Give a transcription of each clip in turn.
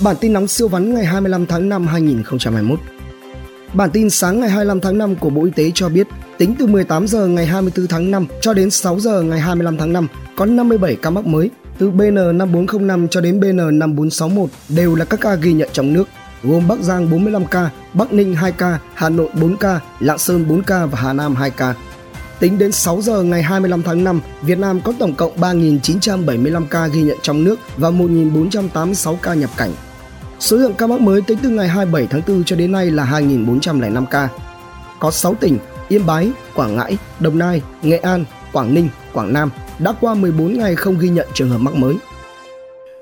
Bản tin nóng siêu vắn ngày 25 tháng 5 2021. Bản tin sáng ngày 25 tháng 5 của Bộ Y tế cho biết, tính từ 18 giờ ngày 24 tháng 5 cho đến 6 giờ ngày 25 tháng 5 có 57 ca mắc mới, từ BN5405 cho đến BN5461 đều là các ca ghi nhận trong nước, gồm Bắc Giang 45 ca, Bắc Ninh 2 ca, Hà Nội 4 ca, Lạng Sơn 4 ca và Hà Nam 2 ca. Tính đến 6 giờ ngày 25 tháng 5, Việt Nam có tổng cộng 3.975 ca ghi nhận trong nước và 1.486 ca nhập cảnh. Số lượng ca mắc mới tính từ ngày 27 tháng 4 cho đến nay là 2.405 ca. Có 6 tỉnh Yên Bái, Quảng Ngãi, Đồng Nai, Nghệ An, Quảng Ninh, Quảng Nam đã qua 14 ngày không ghi nhận trường hợp mắc mới.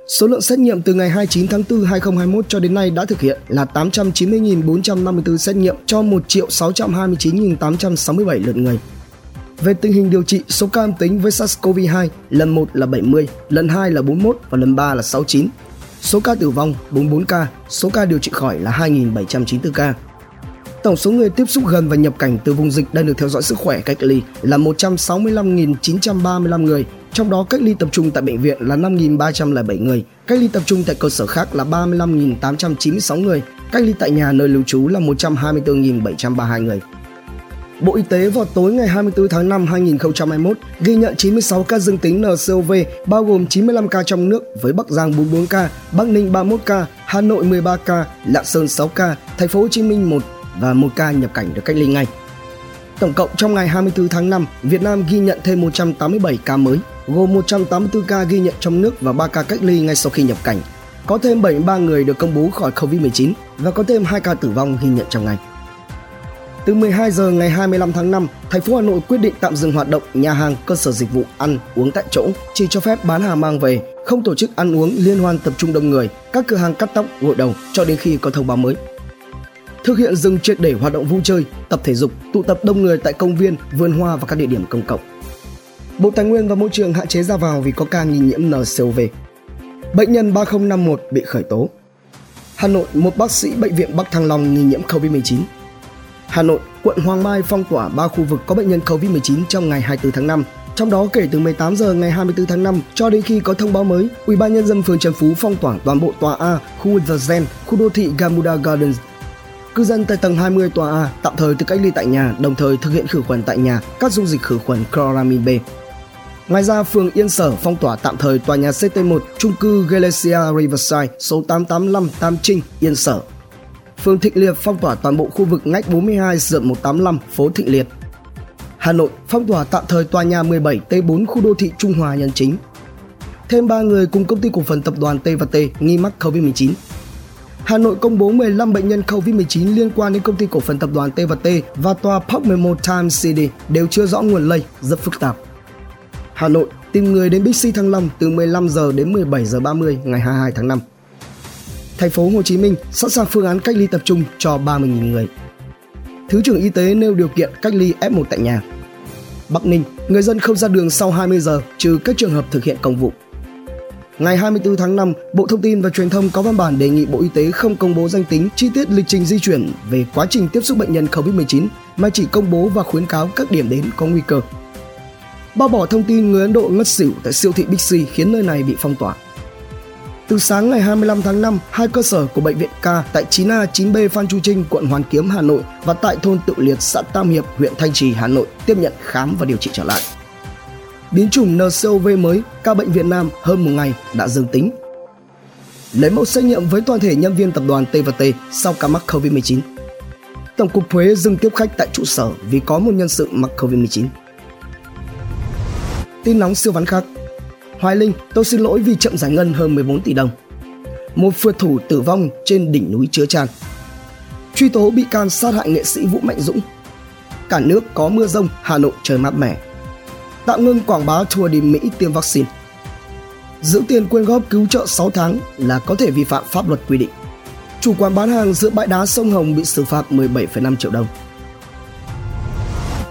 Số lượng xét nghiệm từ ngày 29 tháng 4 2021 cho đến nay đã thực hiện là 890.454 xét nghiệm cho 1.629.867 lượt người. Về tình hình điều trị, số ca âm tính với SARS-CoV-2 lần 1 là 70, lần 2 là 41 và lần 3 là 69. Số ca tử vong 44 ca, số ca điều trị khỏi là 2.794 ca. Tổng số người tiếp xúc gần và nhập cảnh từ vùng dịch đang được theo dõi sức khỏe cách ly là 165.935 người, trong đó cách ly tập trung tại bệnh viện là 5.307 người, cách ly tập trung tại cơ sở khác là 35.896 người, cách ly tại nhà nơi lưu trú là 124.732 người. Bộ Y tế vào tối ngày 24 tháng 5 2021 ghi nhận 96 ca dương tính NCOV, bao gồm 95 ca trong nước với Bắc Giang 44 ca, Bắc Ninh 31 ca, Hà Nội 13 ca, Lạng Sơn 6 ca, Thành phố Hồ Chí Minh 1 và 1 ca nhập cảnh được cách ly ngay. Tổng cộng trong ngày 24 tháng 5, Việt Nam ghi nhận thêm 187 ca mới, gồm 184 ca ghi nhận trong nước và 3 ca cách ly ngay sau khi nhập cảnh. Có thêm 73 người được công bố khỏi Covid-19 và có thêm 2 ca tử vong ghi nhận trong ngày. Từ 12 giờ ngày 25 tháng 5, thành phố Hà Nội quyết định tạm dừng hoạt động nhà hàng, cơ sở dịch vụ ăn, uống tại chỗ, chỉ cho phép bán hàng mang về, không tổ chức ăn uống liên hoan tập trung đông người, các cửa hàng cắt tóc, gội đầu cho đến khi có thông báo mới. Thực hiện dừng triệt để hoạt động vui chơi, tập thể dục, tụ tập đông người tại công viên, vườn hoa và các địa điểm công cộng. Bộ Tài nguyên và Môi trường hạn chế ra vào vì có ca nghi nhiễm NCOV. Bệnh nhân 3051 bị khởi tố. Hà Nội, một bác sĩ bệnh viện Bắc Thăng Long nghi nhiễm COVID-19 Hà Nội, quận Hoàng Mai phong tỏa 3 khu vực có bệnh nhân COVID-19 trong ngày 24 tháng 5. Trong đó kể từ 18 giờ ngày 24 tháng 5 cho đến khi có thông báo mới, Ủy ban nhân dân phường Trần Phú phong tỏa toàn bộ tòa A, khu The Zen, khu đô thị Gamuda Gardens. Cư dân tại tầng 20 tòa A tạm thời tự cách ly tại nhà, đồng thời thực hiện khử khuẩn tại nhà các dung dịch khử khuẩn chloramin B. Ngoài ra, phường Yên Sở phong tỏa tạm thời tòa nhà CT1 chung cư Galaxia Riverside số 885 Tam Trinh, Yên Sở phường Thịnh Liệt phong tỏa toàn bộ khu vực ngách 42 dượng 185 phố Thịnh Liệt. Hà Nội phong tỏa tạm thời tòa nhà 17 T4 khu đô thị Trung Hòa Nhân Chính. Thêm 3 người cùng công ty cổ phần tập đoàn T&T nghi mắc COVID-19. Hà Nội công bố 15 bệnh nhân COVID-19 liên quan đến công ty cổ phần tập đoàn T&T và tòa Park 11 Times City đều chưa rõ nguồn lây, rất phức tạp. Hà Nội tìm người đến Bixi Thăng Long từ 15 giờ đến 17 giờ 30 ngày 22 tháng 5 thành phố Hồ Chí Minh sẵn sàng phương án cách ly tập trung cho 30.000 người. Thứ trưởng Y tế nêu điều kiện cách ly F1 tại nhà. Bắc Ninh, người dân không ra đường sau 20 giờ trừ các trường hợp thực hiện công vụ. Ngày 24 tháng 5, Bộ Thông tin và Truyền thông có văn bản đề nghị Bộ Y tế không công bố danh tính, chi tiết lịch trình di chuyển về quá trình tiếp xúc bệnh nhân COVID-19 mà chỉ công bố và khuyến cáo các điểm đến có nguy cơ. Bao bỏ thông tin người Ấn Độ ngất xỉu tại siêu thị Big C khiến nơi này bị phong tỏa. Từ sáng ngày 25 tháng 5, hai cơ sở của bệnh viện K tại 9A 9B Phan Chu Trinh, quận Hoàn Kiếm, Hà Nội và tại thôn Tự Liệt, xã Tam Hiệp, huyện Thanh Trì, Hà Nội tiếp nhận khám và điều trị trở lại. Biến chủng NCOV mới, ca bệnh Việt Nam hơn một ngày đã dương tính. Lấy mẫu xét nghiệm với toàn thể nhân viên tập đoàn T&T sau ca mắc COVID-19. Tổng cục thuế dừng tiếp khách tại trụ sở vì có một nhân sự mắc COVID-19. Tin nóng siêu vắn khác Hoài Linh, tôi xin lỗi vì chậm giải ngân hơn 14 tỷ đồng. Một phượt thủ tử vong trên đỉnh núi Chứa Chan. Truy tố bị can sát hại nghệ sĩ Vũ Mạnh Dũng. Cả nước có mưa rông, Hà Nội trời mát mẻ. Tạm ngưng quảng bá tour đi Mỹ tiêm vaccine. Giữ tiền quyên góp cứu trợ 6 tháng là có thể vi phạm pháp luật quy định. Chủ quán bán hàng giữa bãi đá sông Hồng bị xử phạt 17,5 triệu đồng.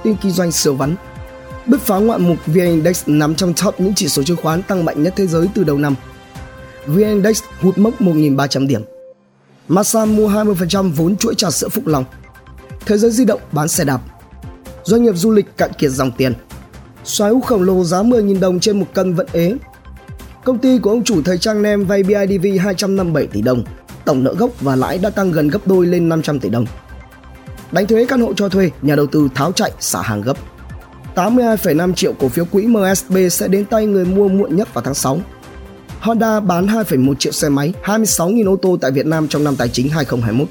Tin kinh doanh siêu vắn Bứt phá ngoạn mục VN Index nằm trong top những chỉ số chứng khoán tăng mạnh nhất thế giới từ đầu năm. VN Index hụt mốc 1.300 điểm. Masan mua 20% vốn chuỗi trà sữa Phúc Long. Thế giới di động bán xe đạp. Doanh nghiệp du lịch cạn kiệt dòng tiền. Xoáy hút khổng lồ giá 10.000 đồng trên một cân vận ế. Công ty của ông chủ thời trang Nem vay BIDV 257 tỷ đồng, tổng nợ gốc và lãi đã tăng gần gấp đôi lên 500 tỷ đồng. Đánh thuế căn hộ cho thuê, nhà đầu tư tháo chạy xả hàng gấp. 82,5 triệu cổ phiếu quỹ MSB sẽ đến tay người mua muộn nhất vào tháng 6. Honda bán 2,1 triệu xe máy, 26.000 ô tô tại Việt Nam trong năm tài chính 2021.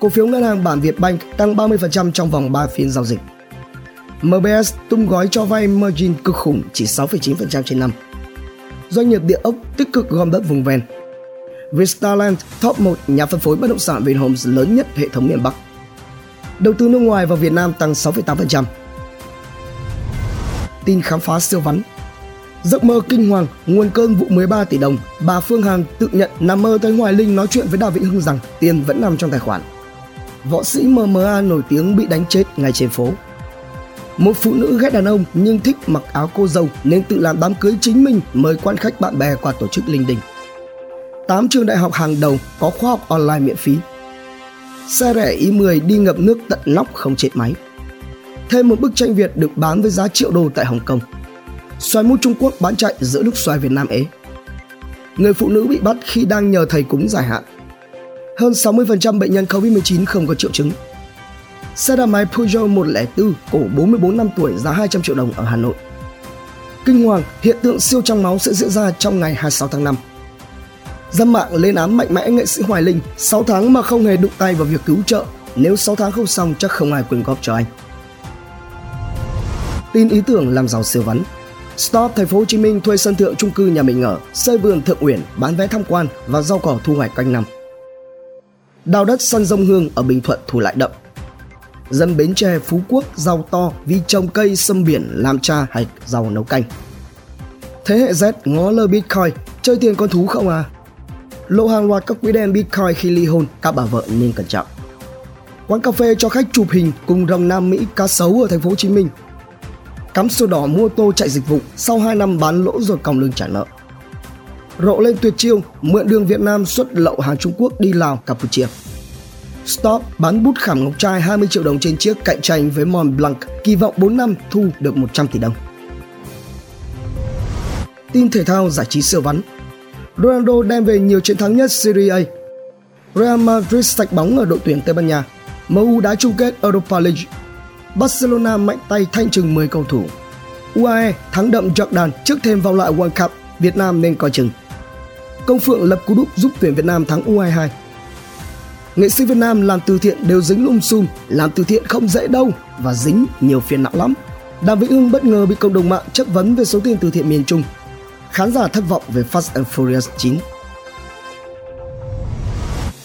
Cổ phiếu ngân hàng Bản Việt Bank tăng 30% trong vòng 3 phiên giao dịch. MBS tung gói cho vay margin cực khủng chỉ 6,9% trên năm. Doanh nghiệp địa ốc tích cực gom đất vùng ven. Vistaland top 1 nhà phân phối bất động sản Vinhomes lớn nhất hệ thống miền Bắc. Đầu tư nước ngoài vào Việt Nam tăng 6,8%. Tin khám phá siêu vắn Giấc mơ kinh hoàng, nguồn cơn vụ 13 tỷ đồng, bà Phương Hằng tự nhận nằm mơ thấy Hoài Linh nói chuyện với Đào Vĩnh Hưng rằng tiền vẫn nằm trong tài khoản. Võ sĩ MMA nổi tiếng bị đánh chết ngay trên phố. Một phụ nữ ghét đàn ông nhưng thích mặc áo cô dâu nên tự làm đám cưới chính mình mời quan khách bạn bè qua tổ chức linh đình. 8 trường đại học hàng đầu có khoa học online miễn phí. Xe rẻ i10 đi ngập nước tận nóc không chết máy. Thêm một bức tranh Việt được bán với giá triệu đô tại Hồng Kông. Xoài mút Trung Quốc bán chạy giữa lúc xoài Việt Nam ế. Người phụ nữ bị bắt khi đang nhờ thầy cúng giải hạn. Hơn 60% bệnh nhân COVID-19 không có triệu chứng. Xe đạp máy Peugeot 104 cổ 44 năm tuổi giá 200 triệu đồng ở Hà Nội. Kinh hoàng, hiện tượng siêu trong máu sẽ diễn ra trong ngày 26 tháng 5. Dân mạng lên án mạnh mẽ nghệ sĩ Hoài Linh 6 tháng mà không hề đụng tay vào việc cứu trợ. Nếu 6 tháng không xong chắc không ai quyên góp cho anh. Tin ý tưởng làm giàu siêu vắn Stop Thành phố Hồ Chí Minh thuê sân thượng chung cư nhà mình ở, xây vườn thượng uyển, bán vé tham quan và rau cỏ thu hoạch quanh năm. Đào đất sân rông hương ở Bình Thuận thu lại đậm. Dân Bến Tre Phú Quốc giàu to vì trồng cây sâm biển làm cha hay rau nấu canh. Thế hệ Z ngó lơ Bitcoin, chơi tiền con thú không à? Lộ hàng loạt các quỹ đen Bitcoin khi ly hôn, các bà vợ nên cẩn trọng. Quán cà phê cho khách chụp hình cùng rồng Nam Mỹ cá sấu ở thành phố Hồ Chí Minh cắm sổ đỏ mua tô chạy dịch vụ, sau 2 năm bán lỗ rồi còng lưng trả nợ. Rộ lên tuyệt chiêu, mượn đường Việt Nam xuất lậu hàng Trung Quốc đi Lào, Campuchia. Stop bán bút khảm ngọc trai 20 triệu đồng trên chiếc cạnh tranh với Mont Blanc, kỳ vọng 4 năm thu được 100 tỷ đồng. Tin thể thao giải trí siêu vắn Ronaldo đem về nhiều chiến thắng nhất Serie A. Real Madrid sạch bóng ở đội tuyển Tây Ban Nha. MU đá chung kết Europa League Barcelona mạnh tay thanh trừng 10 cầu thủ. UAE thắng đậm Jordan trước thêm vào loại World Cup, Việt Nam nên coi chừng. Công Phượng lập cú đúp giúp tuyển Việt Nam thắng U22. Nghệ sĩ Việt Nam làm từ thiện đều dính lum xùm, làm từ thiện không dễ đâu và dính nhiều phiền não lắm. Đàm Vĩnh Hưng bất ngờ bị cộng đồng mạng chất vấn về số tiền từ thiện miền Trung. Khán giả thất vọng về Fast and Furious 9.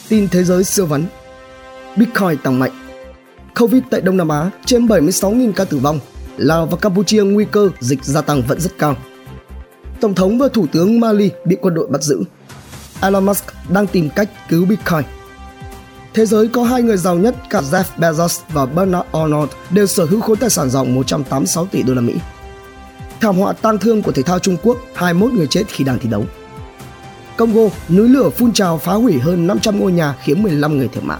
Tin thế giới siêu vắn Bitcoin tăng mạnh Covid tại Đông Nam Á trên 76.000 ca tử vong, Lào và Campuchia nguy cơ dịch gia tăng vẫn rất cao. Tổng thống và Thủ tướng Mali bị quân đội bắt giữ. Elon Musk đang tìm cách cứu Bitcoin. Thế giới có hai người giàu nhất cả Jeff Bezos và Bernard Arnault đều sở hữu khối tài sản ròng 186 tỷ đô la Mỹ. Thảm họa tang thương của thể thao Trung Quốc, 21 người chết khi đang thi đấu. Congo, núi lửa phun trào phá hủy hơn 500 ngôi nhà khiến 15 người thiệt mạng.